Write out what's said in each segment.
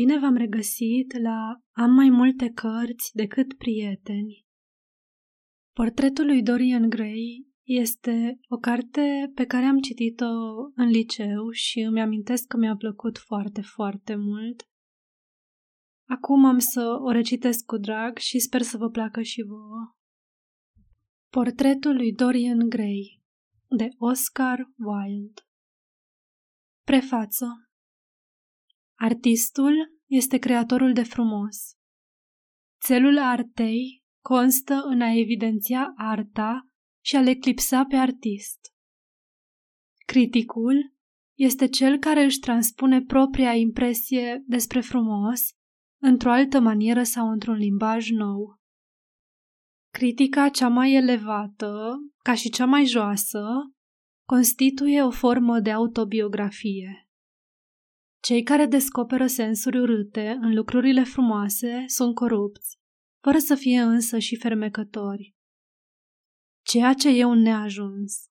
Bine v-am regăsit la Am mai multe cărți decât prieteni. Portretul lui Dorian Gray este o carte pe care am citit-o în liceu și îmi amintesc că mi-a plăcut foarte, foarte mult. Acum am să o recitesc cu drag și sper să vă placă și vouă. Portretul lui Dorian Gray de Oscar Wilde Prefață Artistul este creatorul de frumos. Țelul artei constă în a evidenția arta și a-l eclipsa pe artist. Criticul este cel care își transpune propria impresie despre frumos într-o altă manieră sau într-un limbaj nou. Critica cea mai elevată, ca și cea mai joasă, constituie o formă de autobiografie. Cei care descoperă sensuri urâte în lucrurile frumoase sunt corupți, fără să fie însă și fermecători. Ceea ce e un neajuns.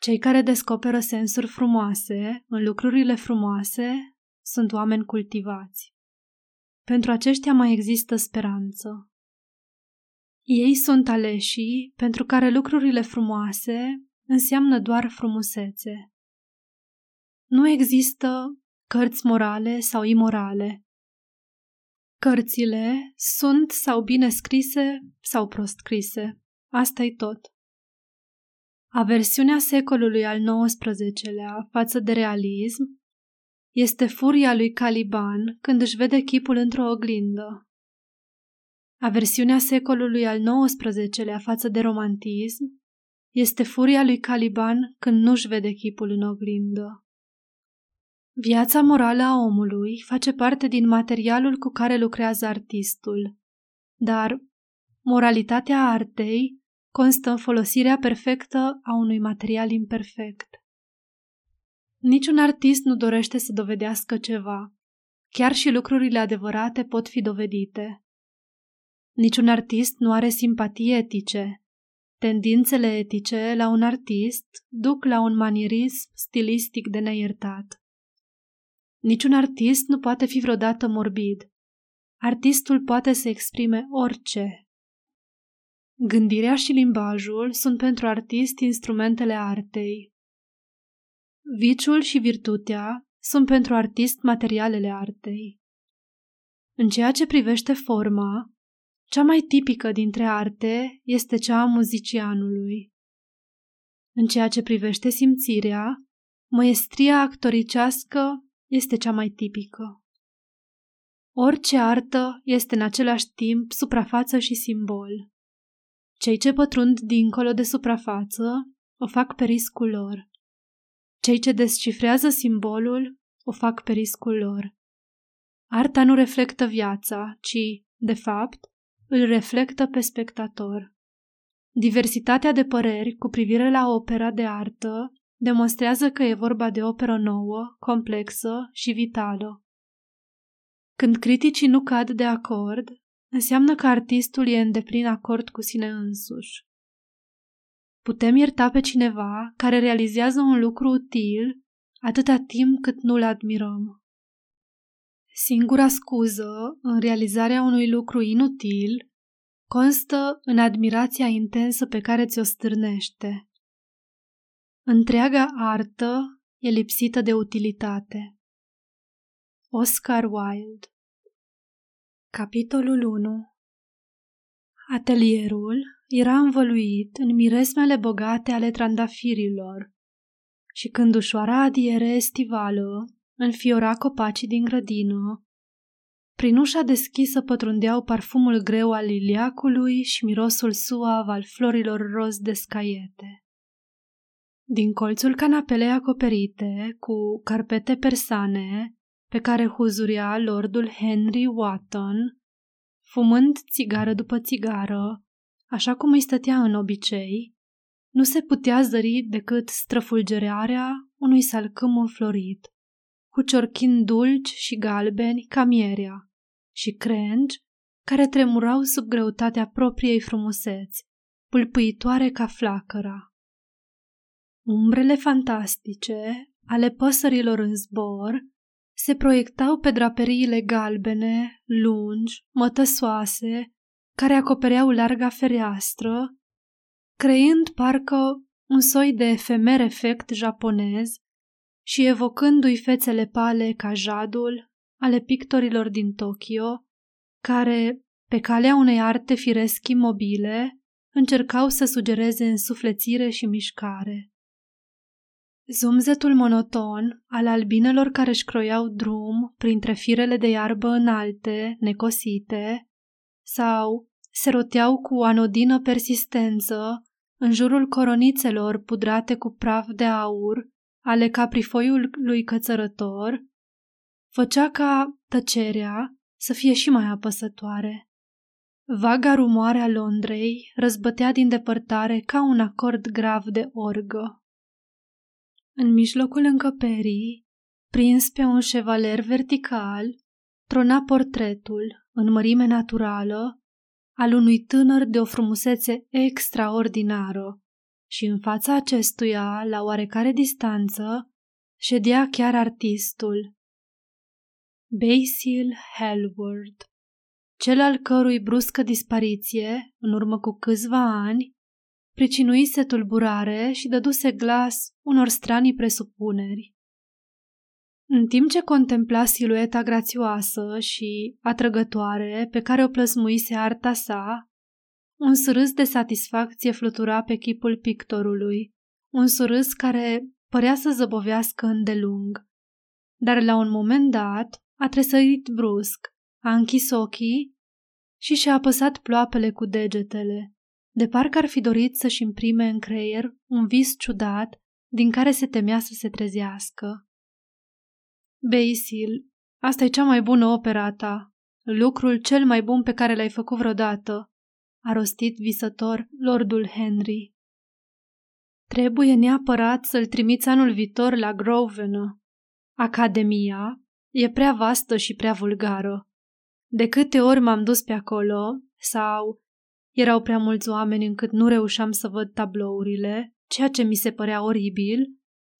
Cei care descoperă sensuri frumoase în lucrurile frumoase sunt oameni cultivați. Pentru aceștia mai există speranță. Ei sunt aleșii pentru care lucrurile frumoase înseamnă doar frumusețe. Nu există cărți morale sau imorale. Cărțile sunt sau bine scrise sau prost scrise. asta e tot. Aversiunea secolului al XIX-lea față de realism este furia lui Caliban când își vede chipul într-o oglindă. Aversiunea secolului al XIX-lea față de romantism este furia lui Caliban când nu-și vede chipul în oglindă. Viața morală a omului face parte din materialul cu care lucrează artistul, dar moralitatea artei constă în folosirea perfectă a unui material imperfect. Niciun artist nu dorește să dovedească ceva. Chiar și lucrurile adevărate pot fi dovedite. Niciun artist nu are simpatii etice. Tendințele etice la un artist duc la un manierism stilistic de neiertat. Niciun artist nu poate fi vreodată morbid. Artistul poate să exprime orice. Gândirea și limbajul sunt pentru artist instrumentele artei. Viciul și virtutea sunt pentru artist materialele artei. În ceea ce privește forma, cea mai tipică dintre arte este cea a muzicianului. În ceea ce privește simțirea, măestria actoricească este cea mai tipică. Orice artă este în același timp suprafață și simbol. Cei ce pătrund dincolo de suprafață o fac pe riscul lor. Cei ce descifrează simbolul o fac pe riscul lor. Arta nu reflectă viața, ci, de fapt, îl reflectă pe spectator. Diversitatea de păreri cu privire la opera de artă demonstrează că e vorba de operă nouă, complexă și vitală. Când criticii nu cad de acord, înseamnă că artistul e în deplin acord cu sine însuși. Putem ierta pe cineva care realizează un lucru util atâta timp cât nu-l admirăm. Singura scuză în realizarea unui lucru inutil constă în admirația intensă pe care ți-o stârnește. Întreaga artă e lipsită de utilitate. Oscar Wilde Capitolul 1 Atelierul era învăluit în miresmele bogate ale trandafirilor și când ușoara adiere estivală înfiora copacii din grădină, prin ușa deschisă pătrundeau parfumul greu al liliacului și mirosul suav al florilor roz de scaiete. Din colțul canapelei acoperite cu carpete persane pe care huzuria lordul Henry Wotton, fumând țigară după țigară, așa cum îi stătea în obicei, nu se putea zări decât străfulgerarea unui salcâm înflorit, cu ciorchini dulci și galbeni ca mierea și crengi care tremurau sub greutatea propriei frumuseți, pâlpâitoare ca flacăra. Umbrele fantastice ale păsărilor în zbor se proiectau pe draperiile galbene, lungi, mătăsoase, care acopereau larga fereastră, creând parcă un soi de efemer efect japonez și evocându-i fețele pale ca jadul ale pictorilor din Tokyo, care, pe calea unei arte firesc imobile, încercau să sugereze însuflețire și mișcare. Zumzetul monoton al albinelor care își croiau drum printre firele de iarbă înalte, necosite, sau se roteau cu anodină persistență în jurul coronițelor pudrate cu praf de aur ale caprifoiului cățărător, făcea ca tăcerea să fie și mai apăsătoare. Vaga rumoare a Londrei răzbătea din depărtare ca un acord grav de orgă. În mijlocul încăperii, prins pe un șevaler vertical, trona portretul, în mărime naturală, al unui tânăr de o frumusețe extraordinară și în fața acestuia, la oarecare distanță, ședea chiar artistul. Basil Hellward, cel al cărui bruscă dispariție, în urmă cu câțiva ani, pricinuise tulburare și dăduse glas unor stranii presupuneri. În timp ce contempla silueta grațioasă și atrăgătoare pe care o plăsmuise arta sa, un surâs de satisfacție flutura pe chipul pictorului, un surâs care părea să zăbovească îndelung. Dar la un moment dat a tresărit brusc, a închis ochii și și-a apăsat ploapele cu degetele, de parcă ar fi dorit să-și imprime în creier un vis ciudat din care se temea să se trezească. Basil, asta e cea mai bună opera ta, lucrul cel mai bun pe care l-ai făcut vreodată, a rostit visător Lordul Henry. Trebuie neapărat să-l trimiți anul viitor la Grosvenor. Academia e prea vastă și prea vulgară. De câte ori m-am dus pe acolo, sau erau prea mulți oameni încât nu reușeam să văd tablourile, ceea ce mi se părea oribil,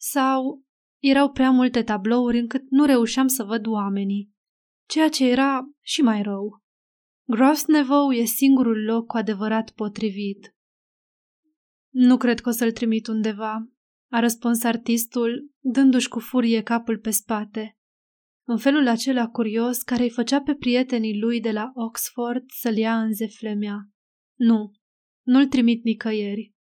sau erau prea multe tablouri încât nu reușeam să văd oamenii, ceea ce era și mai rău. Grosnevou e singurul loc cu adevărat potrivit. Nu cred că o să-l trimit undeva, a răspuns artistul, dându-și cu furie capul pe spate. În felul acela curios care îi făcea pe prietenii lui de la Oxford să-l ia în zeflemea. Nu, nu-l trimit nicăieri.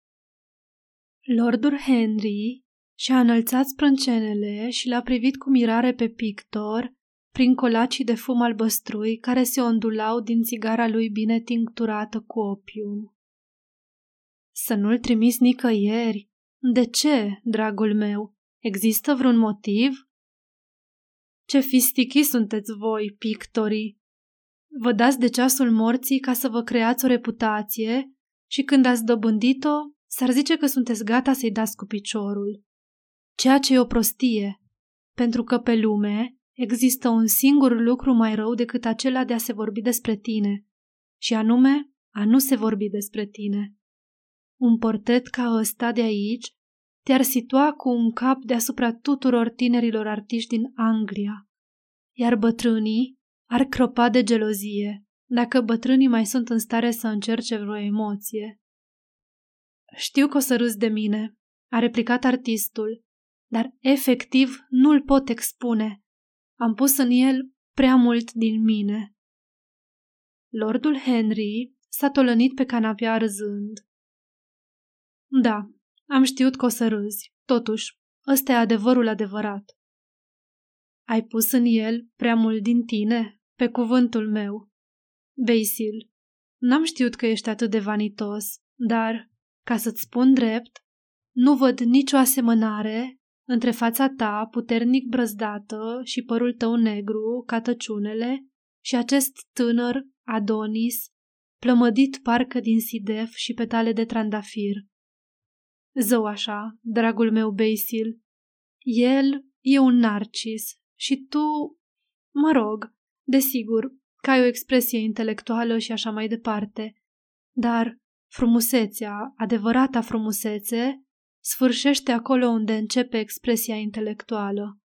Lordul Henry și-a înălțat sprâncenele și l-a privit cu mirare pe pictor prin colacii de fum albăstrui care se ondulau din țigara lui bine tincturată cu opium. Să nu-l trimis nicăieri? De ce, dragul meu? Există vreun motiv? Ce fistichi sunteți voi, pictorii! Vă dați de ceasul morții ca să vă creați o reputație și când ați dobândit-o, s-ar zice că sunteți gata să-i dați cu piciorul. Ceea ce e o prostie, pentru că pe lume există un singur lucru mai rău decât acela de a se vorbi despre tine, și anume a nu se vorbi despre tine. Un portret ca ăsta de aici te-ar situa cu un cap deasupra tuturor tinerilor artiști din Anglia, iar bătrânii ar cropa de gelozie dacă bătrânii mai sunt în stare să încerce vreo emoție. Știu că o să râzi de mine, a replicat artistul, dar efectiv nu-l pot expune. Am pus în el prea mult din mine. Lordul Henry s-a tolănit pe canapea râzând. Da, am știut că o să râzi. Totuși, ăsta e adevărul adevărat. Ai pus în el prea mult din tine, pe cuvântul meu. Basil, n-am știut că ești atât de vanitos, dar, ca să-ți spun drept, nu văd nicio asemănare între fața ta puternic brăzdată și părul tău negru, ca tăciunele, și acest tânăr, Adonis, plămădit parcă din sidef și petale de trandafir. Zău așa, dragul meu Basil, el e un narcis și tu, mă rog, desigur, că ai o expresie intelectuală și așa mai departe, dar frumusețea, adevărata frumusețe, sfârșește acolo unde începe expresia intelectuală.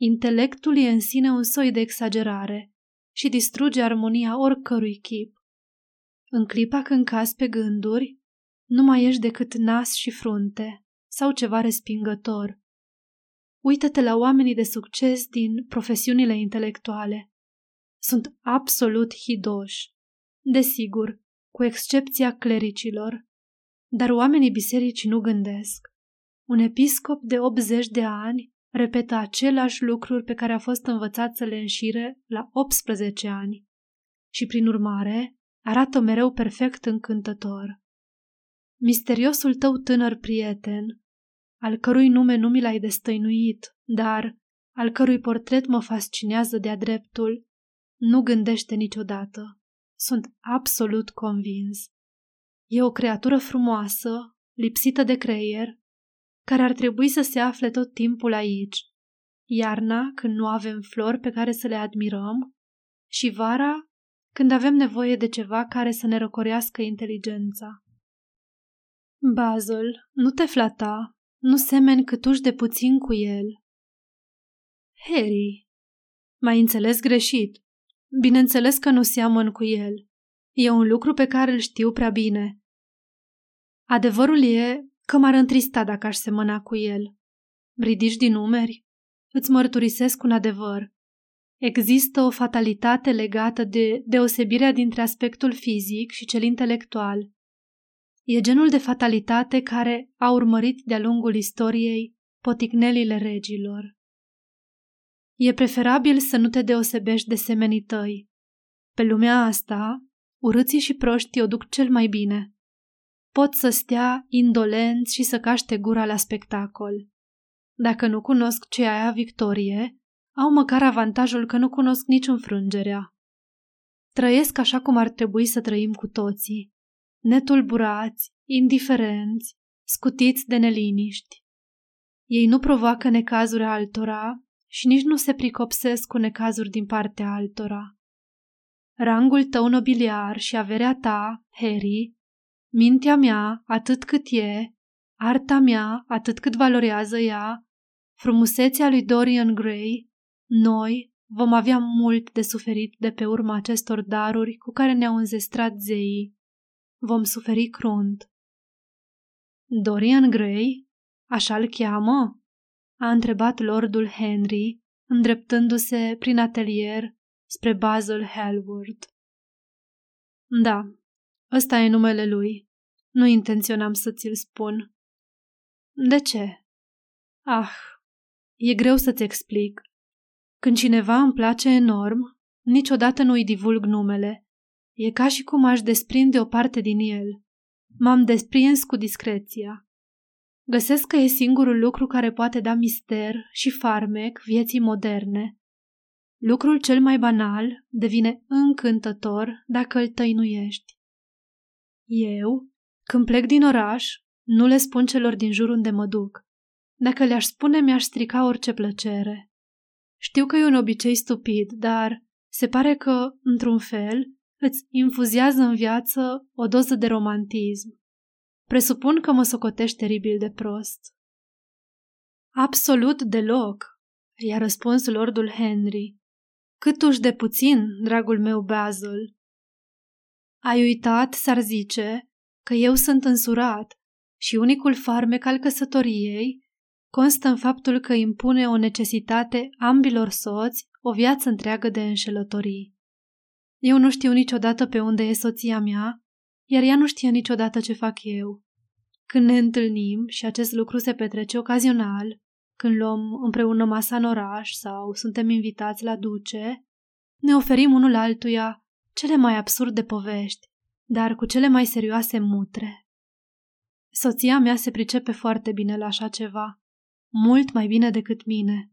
Intelectul e în sine un soi de exagerare și distruge armonia oricărui chip. În clipa când cazi pe gânduri, nu mai ești decât nas și frunte sau ceva respingător. Uită-te la oamenii de succes din profesiunile intelectuale. Sunt absolut hidoși. Desigur, cu excepția clericilor. Dar oamenii bisericii nu gândesc. Un episcop de 80 de ani repetă aceleași lucruri pe care a fost învățat să le înșire la 18 ani și, prin urmare, arată mereu perfect încântător. Misteriosul tău tânăr prieten, al cărui nume nu mi l-ai destăinuit, dar al cărui portret mă fascinează de-a dreptul, nu gândește niciodată. Sunt absolut convins. E o creatură frumoasă, lipsită de creier, care ar trebui să se afle tot timpul aici. Iarna, când nu avem flori pe care să le admirăm, și vara, când avem nevoie de ceva care să ne răcorească inteligența. Basil, nu te flata, nu semeni câtuși de puțin cu el. Harry, m-ai înțeles greșit. Bineînțeles că nu seamăn cu el. E un lucru pe care îl știu prea bine. Adevărul e că m-ar întrista dacă aș semăna cu el. Ridici din numeri? Îți mărturisesc un adevăr. Există o fatalitate legată de deosebirea dintre aspectul fizic și cel intelectual. E genul de fatalitate care a urmărit de-a lungul istoriei poticnelile regilor. E preferabil să nu te deosebești de semenii tăi. Pe lumea asta, urâții și proștii o duc cel mai bine pot să stea indolenți și să caște gura la spectacol. Dacă nu cunosc ce aia victorie, au măcar avantajul că nu cunosc nici înfrângerea. Trăiesc așa cum ar trebui să trăim cu toții, netulburați, indiferenți, scutiți de neliniști. Ei nu provoacă necazuri altora și nici nu se pricopsesc cu necazuri din partea altora. Rangul tău nobiliar și averea ta, Harry, mintea mea atât cât e, arta mea atât cât valorează ea, frumusețea lui Dorian Gray, noi vom avea mult de suferit de pe urma acestor daruri cu care ne-au înzestrat zeii. Vom suferi crunt. Dorian Gray? Așa-l cheamă? A întrebat lordul Henry, îndreptându-se prin atelier spre Basil Hellward. Da, Ăsta e numele lui. Nu intenționam să ți-l spun. De ce? Ah, e greu să-ți explic. Când cineva îmi place enorm, niciodată nu-i divulg numele. E ca și cum aș desprinde o parte din el. M-am desprins cu discreția. Găsesc că e singurul lucru care poate da mister și farmec vieții moderne. Lucrul cel mai banal devine încântător dacă îl tăinuiești. Eu, când plec din oraș, nu le spun celor din jur unde mă duc. Dacă le-aș spune, mi-aș strica orice plăcere. Știu că e un obicei stupid, dar se pare că, într-un fel, îți infuziază în viață o doză de romantism. Presupun că mă socotești teribil de prost. Absolut deloc, i-a răspuns lordul Henry. Câtuși de puțin, dragul meu Basil. Ai uitat, s-ar zice, că eu sunt însurat și unicul farmec al căsătoriei constă în faptul că impune o necesitate ambilor soți o viață întreagă de înșelătorii. Eu nu știu niciodată pe unde e soția mea, iar ea nu știe niciodată ce fac eu. Când ne întâlnim, și acest lucru se petrece ocazional, când luăm împreună masa în oraș sau suntem invitați la duce, ne oferim unul altuia cele mai absurde povești, dar cu cele mai serioase mutre. Soția mea se pricepe foarte bine la așa ceva, mult mai bine decât mine.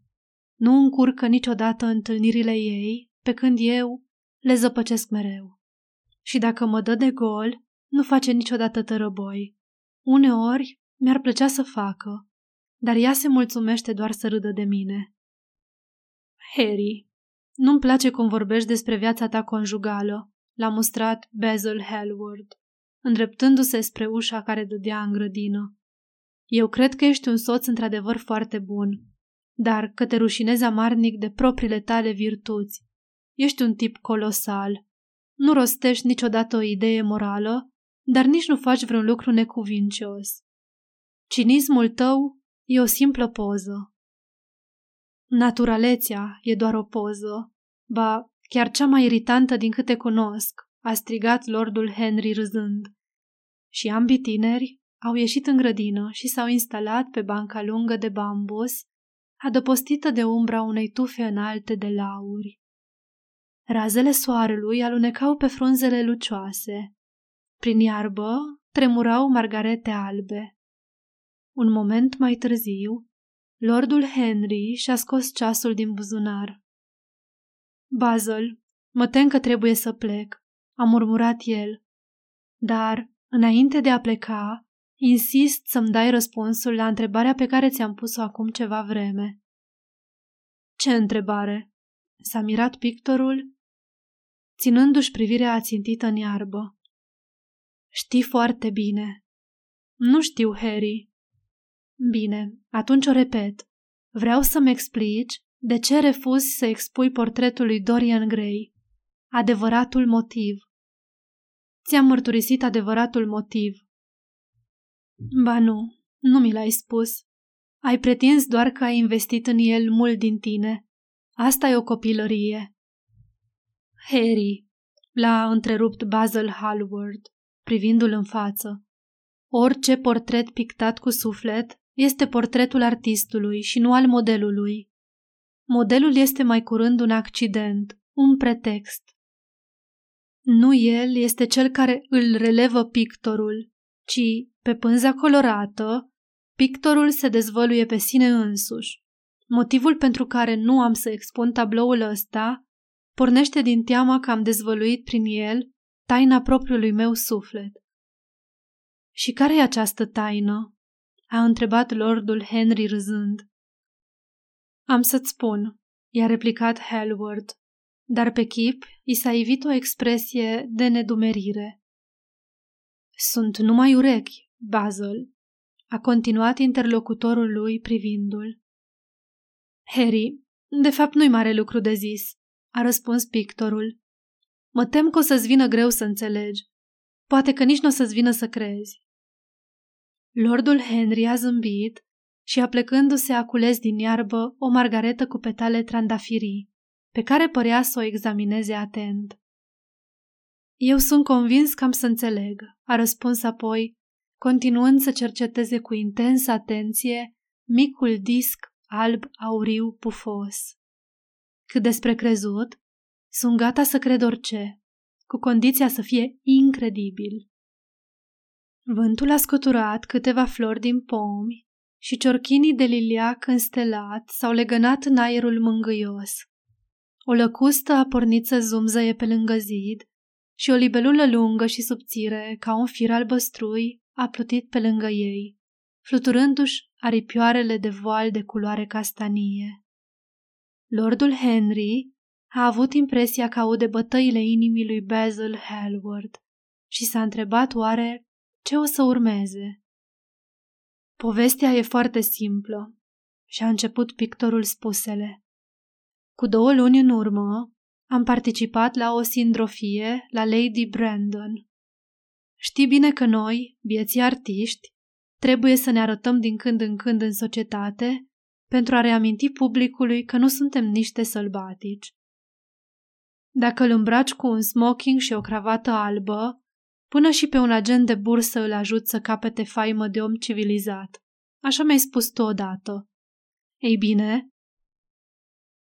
Nu încurcă niciodată întâlnirile ei, pe când eu le zăpăcesc mereu. Și dacă mă dă de gol, nu face niciodată tărăboi. Uneori mi-ar plăcea să facă, dar ea se mulțumește doar să râdă de mine. Harry, nu-mi place cum vorbești despre viața ta conjugală, l-a mustrat Basil Hellward, îndreptându-se spre ușa care dădea în grădină. Eu cred că ești un soț într-adevăr foarte bun, dar că te rușinezi amarnic de propriile tale virtuți. Ești un tip colosal. Nu rostești niciodată o idee morală, dar nici nu faci vreun lucru necuvincios. Cinismul tău e o simplă poză. Naturalețea e doar o poză, ba, chiar cea mai iritantă din câte cunosc, a strigat lordul Henry râzând. Și ambii tineri au ieșit în grădină și s-au instalat pe banca lungă de bambus, adăpostită de umbra unei tufe înalte de lauri. Razele soarelui alunecau pe frunzele lucioase. Prin iarbă tremurau margarete albe. Un moment mai târziu, lordul Henry și-a scos ceasul din buzunar. Basil, mă tem că trebuie să plec, a murmurat el. Dar, înainte de a pleca, insist să-mi dai răspunsul la întrebarea pe care ți-am pus-o acum ceva vreme. Ce întrebare? S-a mirat pictorul, ținându-și privirea ațintită în iarbă. Știi foarte bine. Nu știu, Harry. Bine, atunci o repet. Vreau să-mi explici de ce refuzi să expui portretul lui Dorian Gray. Adevăratul motiv. Ți-am mărturisit adevăratul motiv. Ba nu, nu mi l-ai spus. Ai pretins doar că ai investit în el mult din tine. Asta e o copilărie. Harry, l-a întrerupt Basil Hallward, privindu-l în față. Orice portret pictat cu suflet este portretul artistului și nu al modelului. Modelul este mai curând un accident, un pretext. Nu el este cel care îl relevă pictorul, ci, pe pânza colorată, pictorul se dezvăluie pe sine însuși. Motivul pentru care nu am să expun tabloul ăsta pornește din teama că am dezvăluit prin el taina propriului meu suflet. Și care e această taină? a întrebat lordul Henry râzând. Am să-ți spun, i-a replicat Hallward, dar pe chip i s-a ivit o expresie de nedumerire. Sunt numai urechi, Basil, a continuat interlocutorul lui privindul. Harry, de fapt nu-i mare lucru de zis, a răspuns pictorul. Mă tem că o să-ți vină greu să înțelegi. Poate că nici nu o să-ți vină să crezi. Lordul Henry a zâmbit și aplecându-se a cules din iarbă o margaretă cu petale trandafirii, pe care părea să o examineze atent. Eu sunt convins că am să înțeleg, a răspuns apoi, continuând să cerceteze cu intensă atenție micul disc alb auriu pufos. Cât despre crezut, sunt gata să cred orice, cu condiția să fie incredibil. Vântul a scuturat câteva flori din pomi și ciorchinii de liliac înstelat s-au legănat în aerul mângâios. O lăcustă a pornit să zumzăie pe lângă zid și o libelulă lungă și subțire, ca un fir albăstrui, a plutit pe lângă ei, fluturându-și aripioarele de voal de culoare castanie. Lordul Henry a avut impresia că aude bătăile inimii lui Basil Hallward și s-a întrebat oare ce o să urmeze. Povestea e foarte simplă și a început pictorul spusele. Cu două luni în urmă am participat la o sindrofie la Lady Brandon. Știi bine că noi, vieții artiști, trebuie să ne arătăm din când în când în societate pentru a reaminti publicului că nu suntem niște sălbatici. Dacă îl îmbraci cu un smoking și o cravată albă, până și pe un agent de bursă îl ajut să capete faimă de om civilizat. Așa mi-ai spus tu odată. Ei bine,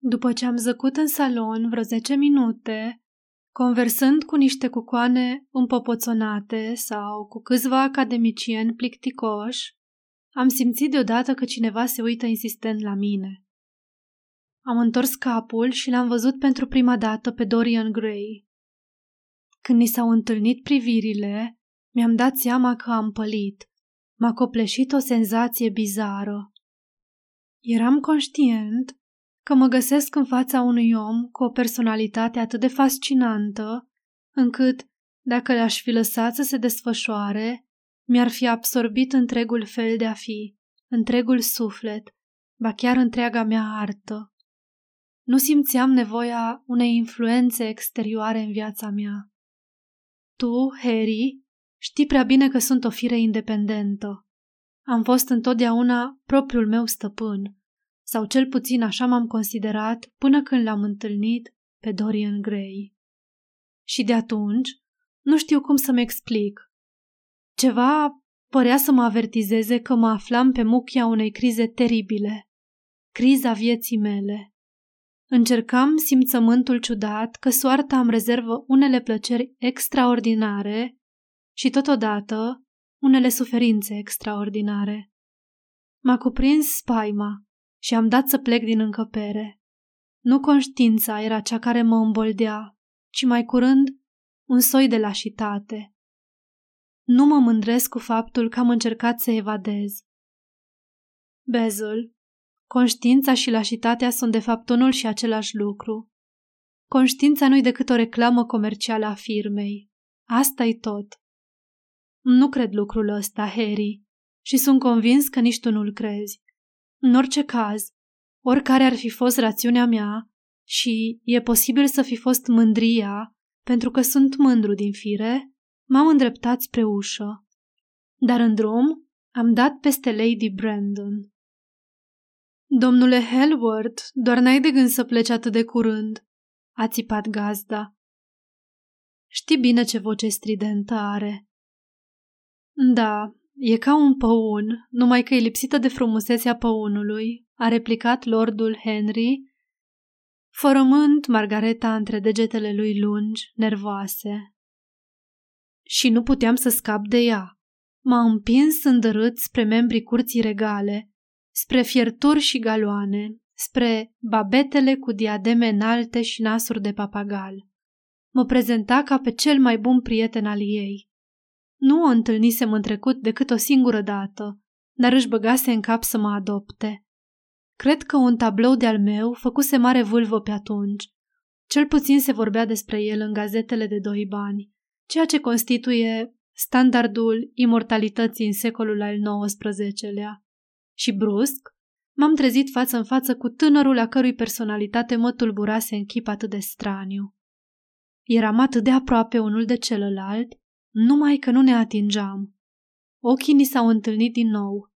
după ce am zăcut în salon vreo zece minute, conversând cu niște cucoane împopoțonate sau cu câțiva academicieni plicticoși, am simțit deodată că cineva se uită insistent la mine. Am întors capul și l-am văzut pentru prima dată pe Dorian Gray. Când ni s-au întâlnit privirile, mi-am dat seama că am pălit. M-a copleșit o senzație bizară. Eram conștient că mă găsesc în fața unui om cu o personalitate atât de fascinantă, încât, dacă l-aș fi lăsat să se desfășoare, mi-ar fi absorbit întregul fel de a fi, întregul suflet, ba chiar întreaga mea artă. Nu simțeam nevoia unei influențe exterioare în viața mea. Tu, Harry, știi prea bine că sunt o fire independentă. Am fost întotdeauna propriul meu stăpân, sau cel puțin așa m-am considerat până când l-am întâlnit pe Dorian Gray. Și de atunci nu știu cum să-mi explic. Ceva părea să mă avertizeze că mă aflam pe muchia unei crize teribile, criza vieții mele. Încercam simțământul ciudat că soarta îmi rezervă unele plăceri extraordinare și totodată unele suferințe extraordinare. M-a cuprins spaima și am dat să plec din încăpere. Nu conștiința era cea care mă îmboldea, ci mai curând un soi de lașitate. Nu mă mândresc cu faptul că am încercat să evadez. Bezul, conștiința și lașitatea sunt de fapt unul și același lucru. Conștiința nu-i decât o reclamă comercială a firmei. asta e tot. Nu cred lucrul ăsta, Harry, și sunt convins că nici tu nu-l crezi. În orice caz, oricare ar fi fost rațiunea mea, și e posibil să fi fost mândria, pentru că sunt mândru din fire, m-am îndreptat spre ușă. Dar în drum am dat peste Lady Brandon. Domnule Hellward, doar n-ai de gând să pleci atât de curând, a țipat gazda. Știi bine ce voce stridentă are. Da, e ca un păun, numai că e lipsită de frumusețea păunului, a replicat lordul Henry, fărământ Margareta între degetele lui lungi, nervoase. Și nu puteam să scap de ea. M-a împins îndărât spre membrii curții regale, spre fierturi și galoane, spre babetele cu diademe înalte și nasuri de papagal. Mă prezenta ca pe cel mai bun prieten al ei. Nu o întâlnisem în trecut decât o singură dată, dar își băgase în cap să mă adopte. Cred că un tablou de-al meu făcuse mare vâlvă pe atunci. Cel puțin se vorbea despre el în gazetele de doi bani, ceea ce constituie standardul imortalității în secolul al XIX-lea. Și brusc, m-am trezit față în față cu tânărul a cărui personalitate mă tulburase în chip atât de straniu. Eram atât de aproape unul de celălalt, numai că nu ne atingeam. Ochii ni s-au întâlnit din nou.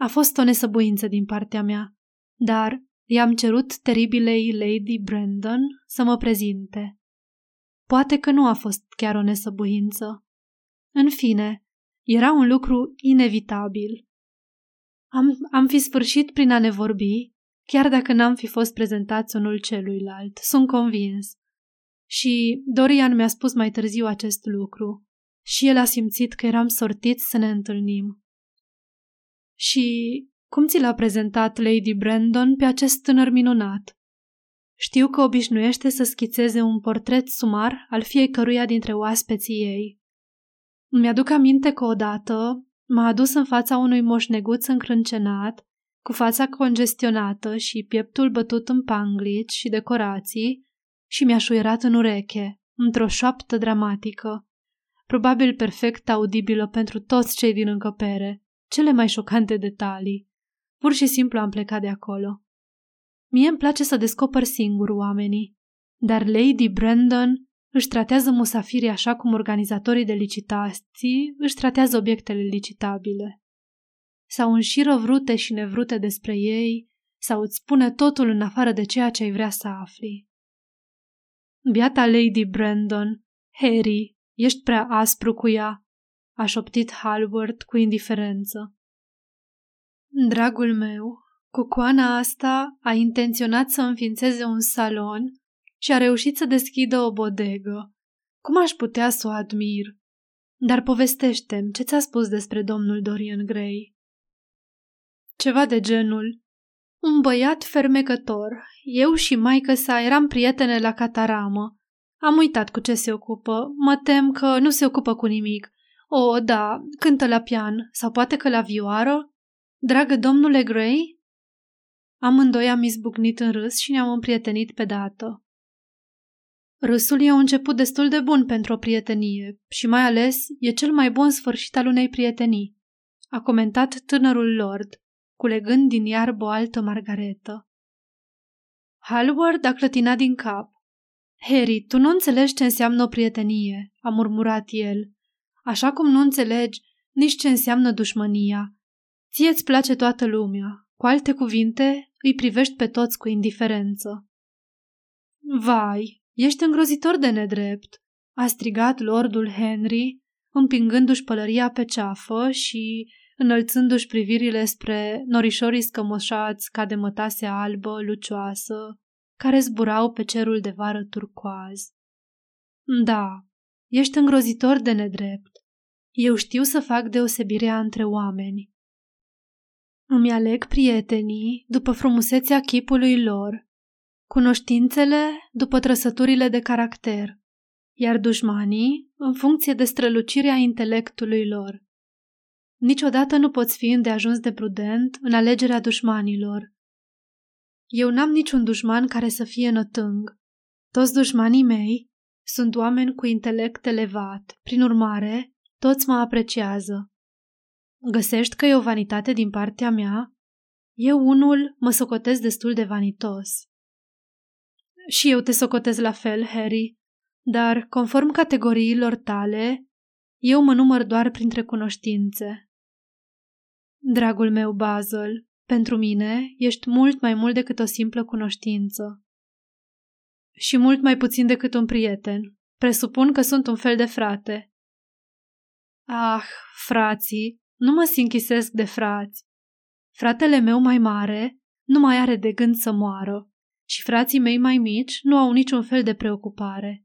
A fost o nesăbuință din partea mea, dar i-am cerut teribilei Lady Brandon să mă prezinte. Poate că nu a fost chiar o nesăbuință. În fine, era un lucru inevitabil. Am, am fi sfârșit prin a ne vorbi, chiar dacă n-am fi fost prezentați unul celuilalt, sunt convins. Și Dorian mi-a spus mai târziu acest lucru și el a simțit că eram sortiți să ne întâlnim. Și cum ți l-a prezentat Lady Brandon pe acest tânăr minunat? Știu că obișnuiește să schițeze un portret sumar al fiecăruia dintre oaspeții ei. Mi-aduc aminte că odată m-a adus în fața unui moșneguț încrâncenat, cu fața congestionată și pieptul bătut în panglici și decorații și mi-a șuierat în ureche, într-o șoaptă dramatică, probabil perfect audibilă pentru toți cei din încăpere, cele mai șocante detalii. Pur și simplu am plecat de acolo. Mie îmi place să descoper singur oamenii, dar Lady Brandon își tratează musafirii așa cum organizatorii de licitații își tratează obiectele licitabile. Sau înșiră vrute și nevrute despre ei, sau îți spune totul în afară de ceea ce ai vrea să afli. Biata Lady Brandon, Harry, ești prea aspru cu ea, a șoptit Halward cu indiferență. Dragul meu, Cucoana asta a intenționat să înființeze un salon și a reușit să deschidă o bodegă. Cum aș putea să o admir? Dar povestește-mi ce ți-a spus despre domnul Dorian Gray. Ceva de genul. Un băiat fermecător. Eu și maică sa eram prietene la cataramă. Am uitat cu ce se ocupă. Mă tem că nu se ocupă cu nimic. O, da, cântă la pian sau poate că la vioară. Dragă domnule Gray, Amândoi am izbucnit în râs și ne-am împrietenit pe dată. Râsul e un început destul de bun pentru o prietenie și mai ales e cel mai bun sfârșit al unei prietenii, a comentat tânărul lord, culegând din iarbă o altă margaretă. Hallward a clătinat din cap. Harry, tu nu înțelegi ce înseamnă o prietenie, a murmurat el, așa cum nu înțelegi nici ce înseamnă dușmănia. Ție îți place toată lumea, cu alte cuvinte, îi privești pe toți cu indiferență. Vai, ești îngrozitor de nedrept, a strigat lordul Henry, împingându-și pălăria pe ceafă și înălțându-și privirile spre norișorii scămoșați ca de mătase albă, lucioasă, care zburau pe cerul de vară turcoaz. Da, ești îngrozitor de nedrept. Eu știu să fac deosebirea între oameni. Îmi aleg prietenii după frumusețea chipului lor, cunoștințele după trăsăturile de caracter, iar dușmanii în funcție de strălucirea intelectului lor. Niciodată nu poți fi îndeajuns de prudent în alegerea dușmanilor. Eu n-am niciun dușman care să fie nătâng. Toți dușmanii mei sunt oameni cu intelect elevat, prin urmare, toți mă apreciază. Găsești că e o vanitate din partea mea? Eu unul mă socotez destul de vanitos. Și eu te socotez la fel, Harry, dar, conform categoriilor tale, eu mă număr doar printre cunoștințe. Dragul meu, Basil, pentru mine ești mult mai mult decât o simplă cunoștință. Și mult mai puțin decât un prieten. Presupun că sunt un fel de frate. Ah, frații, nu mă sinchisesc de frați. Fratele meu mai mare nu mai are de gând să moară și frații mei mai mici nu au niciun fel de preocupare.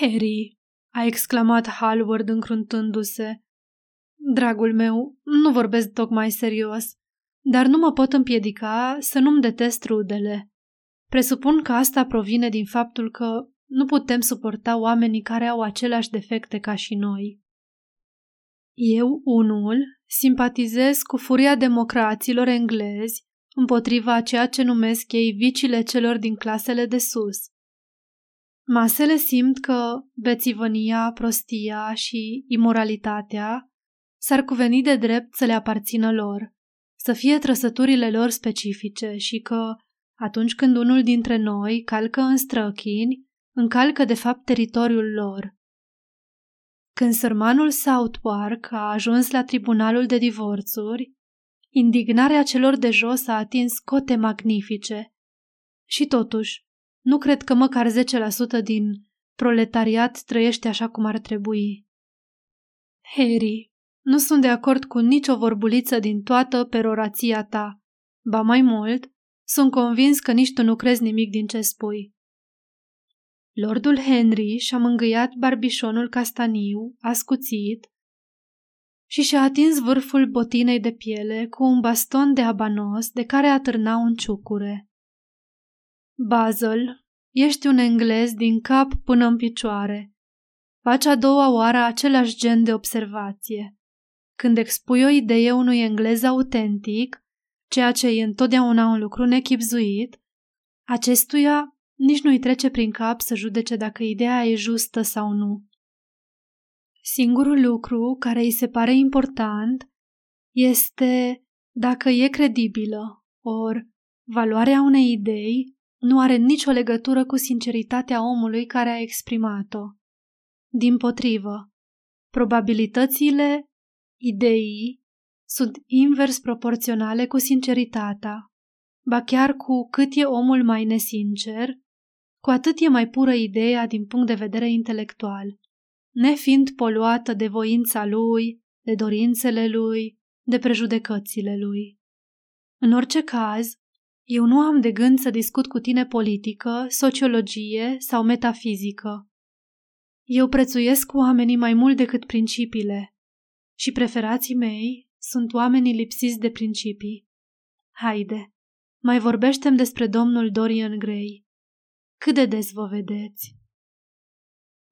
Harry, a exclamat Hallward încruntându-se. Dragul meu, nu vorbesc tocmai serios, dar nu mă pot împiedica să nu-mi detest rudele. Presupun că asta provine din faptul că nu putem suporta oamenii care au aceleași defecte ca și noi. Eu, unul, simpatizez cu furia democraților englezi împotriva a ceea ce numesc ei vicile celor din clasele de sus. Masele simt că bețivănia, prostia și imoralitatea s-ar cuveni de drept să le aparțină lor, să fie trăsăturile lor specifice și că, atunci când unul dintre noi calcă în străchini, încalcă de fapt teritoriul lor. Când sărmanul South Park a ajuns la tribunalul de divorțuri, indignarea celor de jos a atins cote magnifice. Și totuși, nu cred că măcar 10% din proletariat trăiește așa cum ar trebui. Harry, nu sunt de acord cu nicio vorbuliță din toată perorația ta. Ba mai mult, sunt convins că nici tu nu crezi nimic din ce spui. Lordul Henry și-a mângâiat barbișonul castaniu, ascuțit, și și-a atins vârful botinei de piele cu un baston de abanos de care atârna un ciucure. Basil, ești un englez din cap până în picioare. Faci a doua oară același gen de observație. Când expui o idee unui englez autentic, ceea ce e întotdeauna un lucru nechipzuit, acestuia nici nu-i trece prin cap să judece dacă ideea e justă sau nu. Singurul lucru care îi se pare important este dacă e credibilă, ori valoarea unei idei nu are nicio legătură cu sinceritatea omului care a exprimat-o. Din potrivă, probabilitățile ideii sunt invers proporționale cu sinceritatea, ba chiar cu cât e omul mai nesincer, cu atât e mai pură ideea din punct de vedere intelectual, nefiind poluată de voința lui, de dorințele lui, de prejudecățile lui. În orice caz, eu nu am de gând să discut cu tine politică, sociologie sau metafizică. Eu prețuiesc oamenii mai mult decât principiile și preferații mei sunt oamenii lipsiți de principii. Haide, mai vorbește despre domnul Dorian Gray. Cât de des vă vedeți?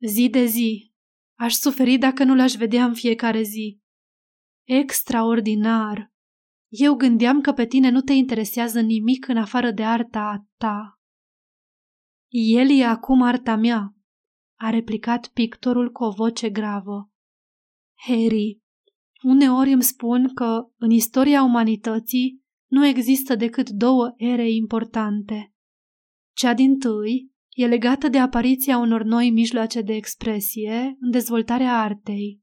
Zi de zi. Aș suferi dacă nu l-aș vedea în fiecare zi. Extraordinar! Eu gândeam că pe tine nu te interesează nimic în afară de arta ta. El e acum arta mea, a replicat pictorul cu o voce gravă. Harry, uneori îmi spun că în istoria umanității nu există decât două ere importante. Cea din tâi e legată de apariția unor noi mijloace de expresie în dezvoltarea artei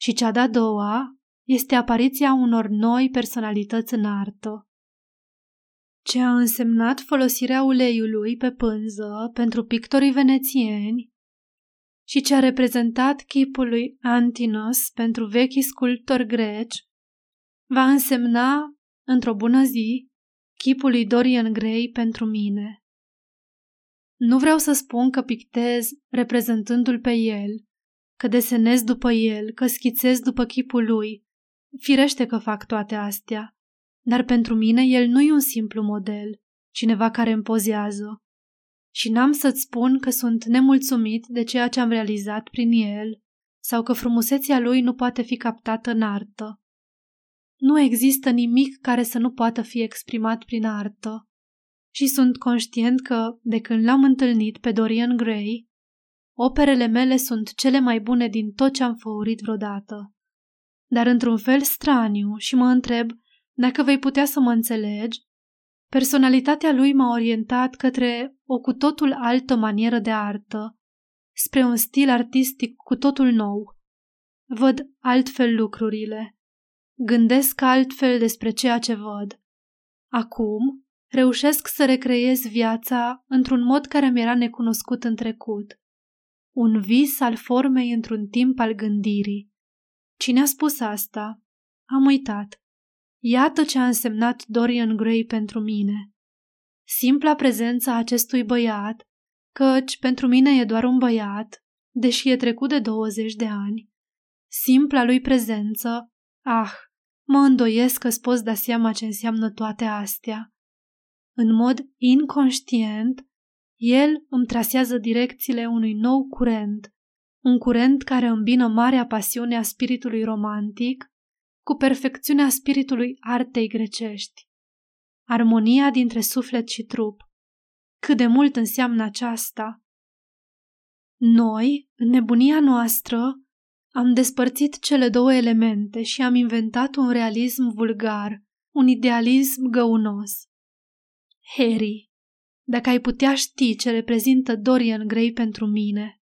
și cea de-a doua este apariția unor noi personalități în artă. Ce a însemnat folosirea uleiului pe pânză pentru pictorii venețieni și ce a reprezentat chipul lui Antinos pentru vechi sculptori greci, va însemna, într-o bună zi, chipul lui Dorian Gray pentru mine. Nu vreau să spun că pictez reprezentându-l pe el, că desenez după el, că schițez după chipul lui. Firește că fac toate astea, dar pentru mine el nu e un simplu model, cineva care îmi pozează. Și n-am să-ți spun că sunt nemulțumit de ceea ce am realizat prin el sau că frumusețea lui nu poate fi captată în artă. Nu există nimic care să nu poată fi exprimat prin artă. Și sunt conștient că, de când l-am întâlnit pe Dorian Gray, operele mele sunt cele mai bune din tot ce am făurit vreodată. Dar într-un fel straniu și mă întreb dacă vei putea să mă înțelegi, personalitatea lui m-a orientat către o cu totul altă manieră de artă, spre un stil artistic cu totul nou. Văd altfel lucrurile. Gândesc altfel despre ceea ce văd. Acum reușesc să recreez viața într-un mod care mi-era necunoscut în trecut. Un vis al formei într-un timp al gândirii. Cine a spus asta? Am uitat. Iată ce a însemnat Dorian Gray pentru mine. Simpla prezența acestui băiat, căci pentru mine e doar un băiat, deși e trecut de 20 de ani. Simpla lui prezență, ah, mă îndoiesc că-ți poți da seama ce înseamnă toate astea. În mod inconștient, el îmi trasează direcțiile unui nou curent, un curent care îmbină marea pasiune a spiritului romantic cu perfecțiunea spiritului artei grecești. Armonia dintre suflet și trup. Cât de mult înseamnă aceasta? Noi, în nebunia noastră, am despărțit cele două elemente și am inventat un realism vulgar, un idealism găunos. Harry, dacă ai putea ști ce reprezintă Dorian Gray pentru mine.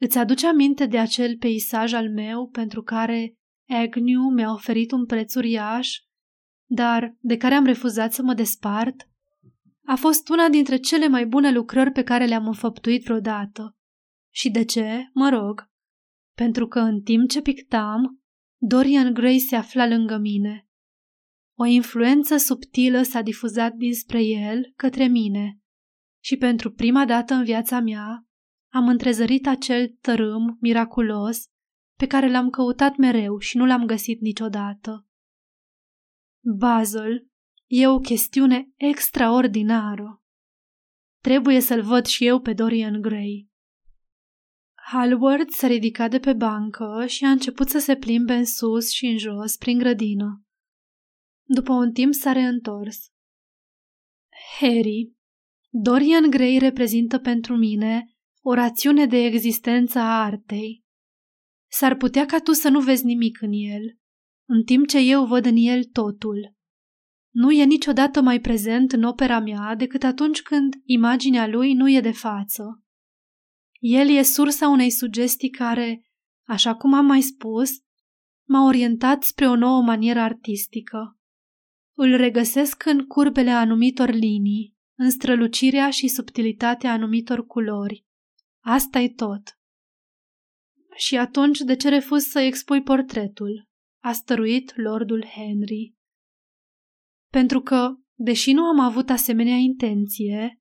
Îți aduce aminte de acel peisaj al meu pentru care Agnew mi-a oferit un preț uriaș, dar de care am refuzat să mă despart? A fost una dintre cele mai bune lucrări pe care le-am înfăptuit vreodată. Și de ce? Mă rog. Pentru că în timp ce pictam, Dorian Gray se afla lângă mine. O influență subtilă s-a difuzat dinspre el către mine și pentru prima dată în viața mea am întrezărit acel tărâm miraculos pe care l-am căutat mereu și nu l-am găsit niciodată. Basil e o chestiune extraordinară. Trebuie să-l văd și eu pe Dorian Gray. Hallward s-a ridicat de pe bancă și a început să se plimbe în sus și în jos prin grădină. După un timp s-a reîntors. Harry, Dorian Gray reprezintă pentru mine o rațiune de existență a artei. S-ar putea ca tu să nu vezi nimic în el, în timp ce eu văd în el totul. Nu e niciodată mai prezent în opera mea decât atunci când imaginea lui nu e de față. El e sursa unei sugestii care, așa cum am mai spus, m-a orientat spre o nouă manieră artistică. Îl regăsesc în curbele anumitor linii, în strălucirea și subtilitatea anumitor culori. asta e tot. Și atunci de ce refuz să expui portretul? A stăruit lordul Henry. Pentru că, deși nu am avut asemenea intenție,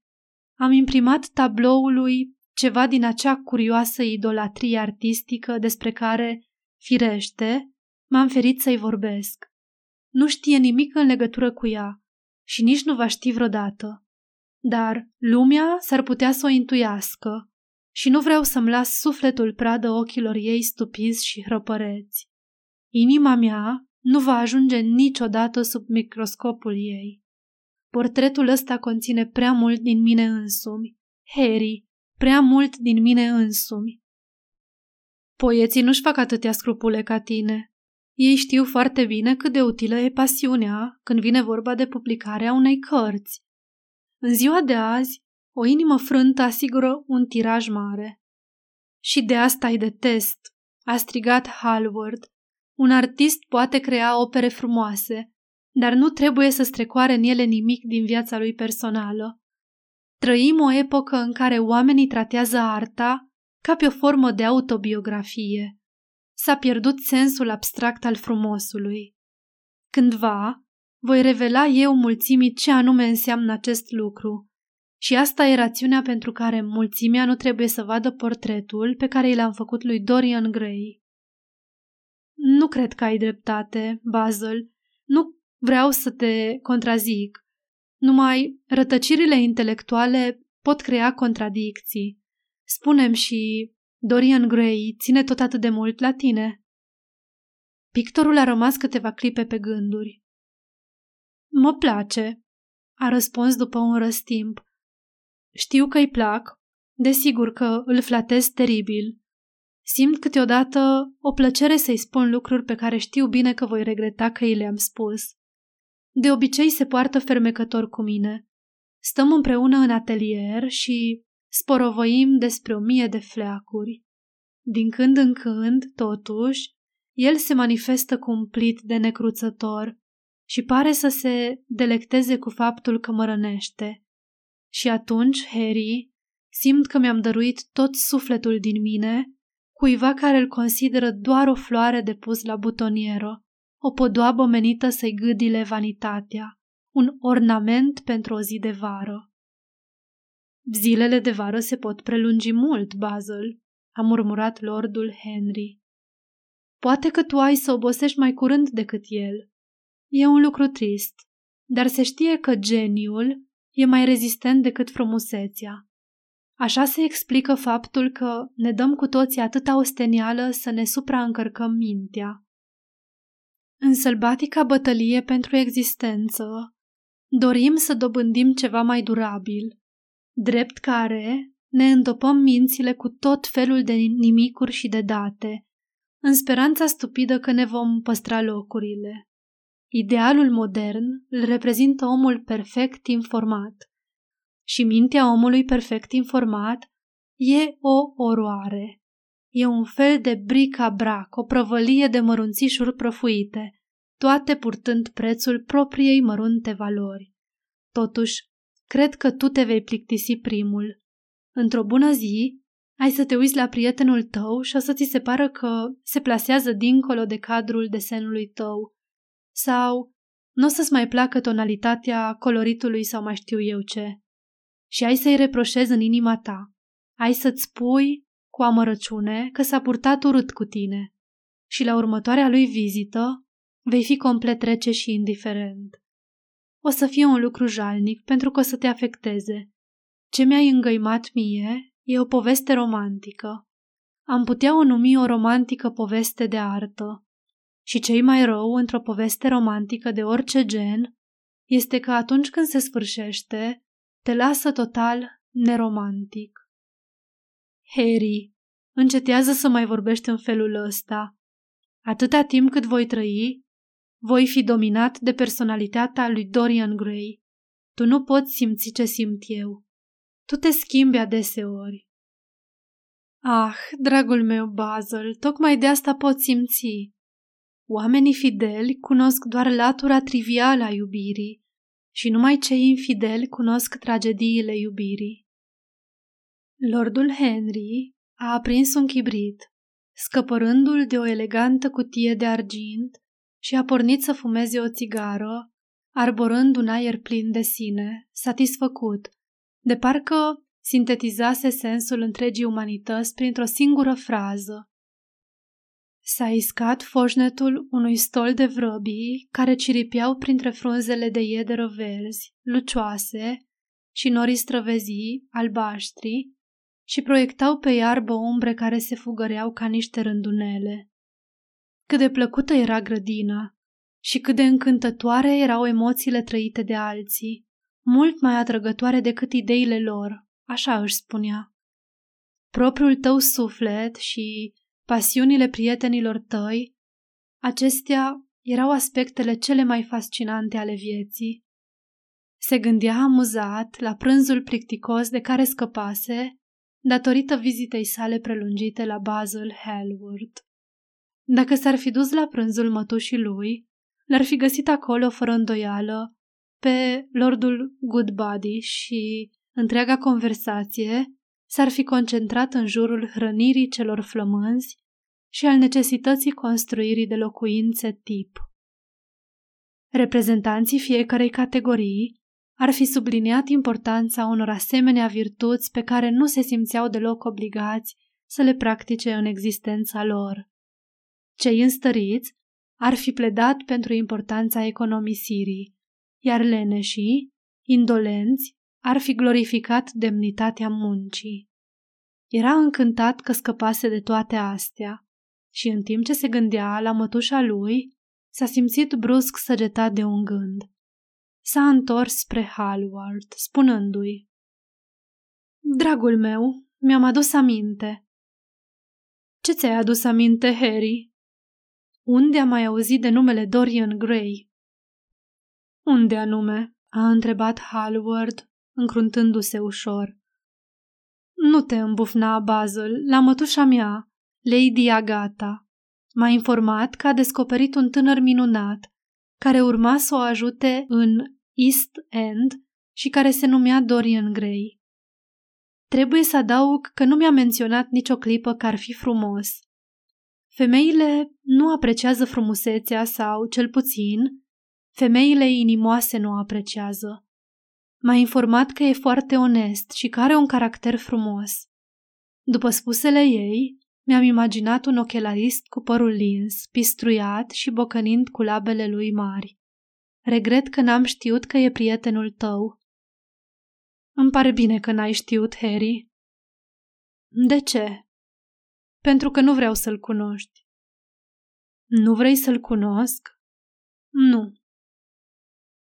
am imprimat tabloului ceva din acea curioasă idolatrie artistică despre care, firește, m-am ferit să-i vorbesc. Nu știe nimic în legătură cu ea și nici nu va ști vreodată. Dar lumea s-ar putea să o intuiască și nu vreau să-mi las sufletul pradă ochilor ei stupizi și hrăpăreți. Inima mea nu va ajunge niciodată sub microscopul ei. Portretul ăsta conține prea mult din mine însumi. Harry, prea mult din mine însumi. Poeții nu-și fac atâtea scrupule ca tine. Ei știu foarte bine cât de utilă e pasiunea când vine vorba de publicarea unei cărți. În ziua de azi, o inimă frântă asigură un tiraj mare. Și de asta îi detest, a strigat Hallward. Un artist poate crea opere frumoase, dar nu trebuie să strecoare în ele nimic din viața lui personală. Trăim o epocă în care oamenii tratează arta ca pe o formă de autobiografie. S-a pierdut sensul abstract al frumosului. Cândva voi revela eu mulțimii ce anume înseamnă acest lucru. Și asta e rațiunea pentru care mulțimea nu trebuie să vadă portretul pe care i l-am făcut lui Dorian Gray. Nu cred că ai dreptate, Basil. Nu vreau să te contrazic. Numai rătăcirile intelectuale pot crea contradicții. Spunem și Dorian Gray ține tot atât de mult la tine. Pictorul a rămas câteva clipe pe gânduri. Mă place, a răspuns după un răstimp. Știu că îi plac, desigur că îl flatez teribil. Simt câteodată o plăcere să-i spun lucruri pe care știu bine că voi regreta că îi le-am spus. De obicei se poartă fermecător cu mine. Stăm împreună în atelier și sporovăim despre o mie de fleacuri. Din când în când, totuși, el se manifestă cumplit de necruțător și pare să se delecteze cu faptul că mă rănește. Și atunci, Harry, simt că mi-am dăruit tot sufletul din mine cuiva care îl consideră doar o floare de pus la butoniero, o podoabă menită să-i gâdile vanitatea, un ornament pentru o zi de vară. Zilele de vară se pot prelungi mult, Basil, a murmurat lordul Henry. Poate că tu ai să obosești mai curând decât el. E un lucru trist, dar se știe că geniul e mai rezistent decât frumusețea. Așa se explică faptul că ne dăm cu toții atâta ostenială să ne supraîncărcăm mintea. În sălbatica bătălie pentru existență, dorim să dobândim ceva mai durabil, drept care ne îndopăm mințile cu tot felul de nimicuri și de date, în speranța stupidă că ne vom păstra locurile. Idealul modern îl reprezintă omul perfect informat. Și mintea omului perfect informat e o oroare. E un fel de bric-a-brac, o prăvălie de mărunțișuri prăfuite, toate purtând prețul propriei mărunte valori. Totuși, cred că tu te vei plictisi primul. Într-o bună zi, ai să te uiți la prietenul tău și o să ți se pară că se plasează dincolo de cadrul desenului tău. Sau nu o să-ți mai placă tonalitatea coloritului sau mai știu eu ce. Și ai să-i reproșezi în inima ta. Ai să-ți spui cu amărăciune că s-a purtat urât cu tine. Și la următoarea lui vizită vei fi complet rece și indiferent. O să fie un lucru jalnic pentru că o să te afecteze. Ce mi-ai îngăimat mie e o poveste romantică. Am putea o numi o romantică poveste de artă. Și cei mai rău într-o poveste romantică de orice gen este că atunci când se sfârșește, te lasă total neromantic. Harry, încetează să mai vorbești în felul ăsta. Atâta timp cât voi trăi, voi fi dominat de personalitatea lui Dorian Gray. Tu nu poți simți ce simt eu. Tu te schimbi adeseori. Ah, dragul meu Basil, tocmai de asta pot simți. Oamenii fideli cunosc doar latura trivială a iubirii și numai cei infideli cunosc tragediile iubirii. Lordul Henry a aprins un chibrit, scăpărându-l de o elegantă cutie de argint și a pornit să fumeze o țigară, arborând un aer plin de sine, satisfăcut, de parcă sintetizase sensul întregii umanități printr-o singură frază. S-a iscat foșnetul unui stol de vrăbii care ciripiau printre frunzele de iederă verzi, lucioase și norii străvezii, albaștri, și proiectau pe iarbă umbre care se fugăreau ca niște rândunele. Cât de plăcută era grădina și cât de încântătoare erau emoțiile trăite de alții, mult mai atrăgătoare decât ideile lor, așa își spunea. Propriul tău suflet și pasiunile prietenilor tăi Acestea erau aspectele cele mai fascinante ale vieții. Se gândea amuzat la prânzul plicticos de care scăpase datorită vizitei sale prelungite la Basil Hallward. Dacă s-ar fi dus la prânzul mătușii lui, l-ar fi găsit acolo fără îndoială pe Lordul Goodbody și întreaga conversație s-ar fi concentrat în jurul hrănirii celor flămânzi și al necesității construirii de locuințe tip. Reprezentanții fiecarei categorii ar fi subliniat importanța unor asemenea virtuți pe care nu se simțeau deloc obligați să le practice în existența lor. Cei înstăriți ar fi pledat pentru importanța economisirii, iar leneșii, indolenți, ar fi glorificat demnitatea muncii. Era încântat că scăpase de toate astea și în timp ce se gândea la mătușa lui, s-a simțit brusc săgetat de un gând. S-a întors spre Hallward, spunându-i Dragul meu, mi-am adus aminte. Ce ți-ai adus aminte, Harry? Unde am mai auzit de numele Dorian Gray? Unde anume? a întrebat Hallward, încruntându-se ușor. Nu te îmbufna, Basil, la mătușa mea, Lady Agata. M-a informat că a descoperit un tânăr minunat, care urma să o ajute în East End și care se numea Dorian Gray. Trebuie să adaug că nu mi-a menționat nicio clipă că ar fi frumos. Femeile nu apreciază frumusețea sau, cel puțin, femeile inimoase nu o apreciază. M-a informat că e foarte onest și că are un caracter frumos. După spusele ei, mi-am imaginat un ochelarist cu părul lins, pistruiat și bocănind cu labele lui mari. Regret că n-am știut că e prietenul tău. Îmi pare bine că n-ai știut, Harry. De ce? Pentru că nu vreau să-l cunoști. Nu vrei să-l cunosc? Nu.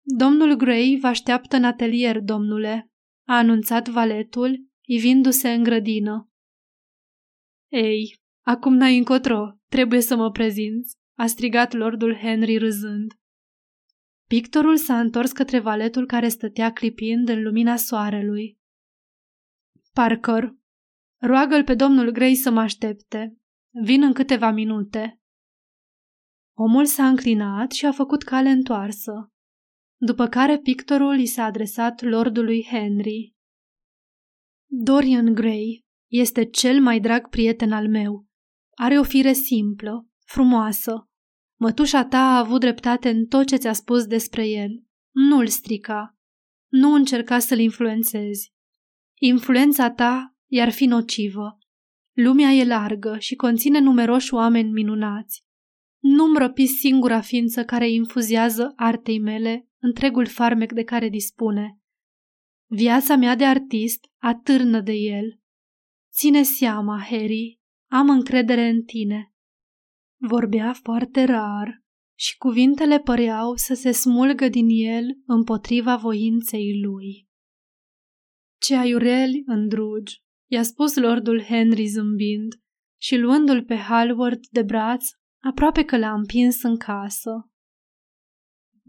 Domnul Gray vă așteaptă în atelier, domnule, a anunțat valetul, ivindu-se în grădină. Ei, acum n-ai încotro, trebuie să mă prezinți, a strigat lordul Henry râzând. Pictorul s-a întors către valetul care stătea clipind în lumina soarelui. Parker, roagă-l pe domnul Gray să mă aștepte. Vin în câteva minute. Omul s-a înclinat și a făcut cale întoarsă, după care pictorul i s-a adresat lordului Henry. Dorian Gray este cel mai drag prieten al meu. Are o fire simplă, frumoasă. Mătușa ta a avut dreptate în tot ce ți-a spus despre el. Nu-l strica. Nu încerca să-l influențezi. Influența ta i-ar fi nocivă. Lumea e largă și conține numeroși oameni minunați. Nu-mi răpi singura ființă care infuziază artei mele întregul farmec de care dispune. Viața mea de artist atârnă de el. Ține seama, Harry, am încredere în tine. Vorbea foarte rar și cuvintele păreau să se smulgă din el împotriva voinței lui. Ce aiureli îndrugi, i-a spus lordul Henry zâmbind și luându-l pe Hallward de braț, aproape că l-a împins în casă.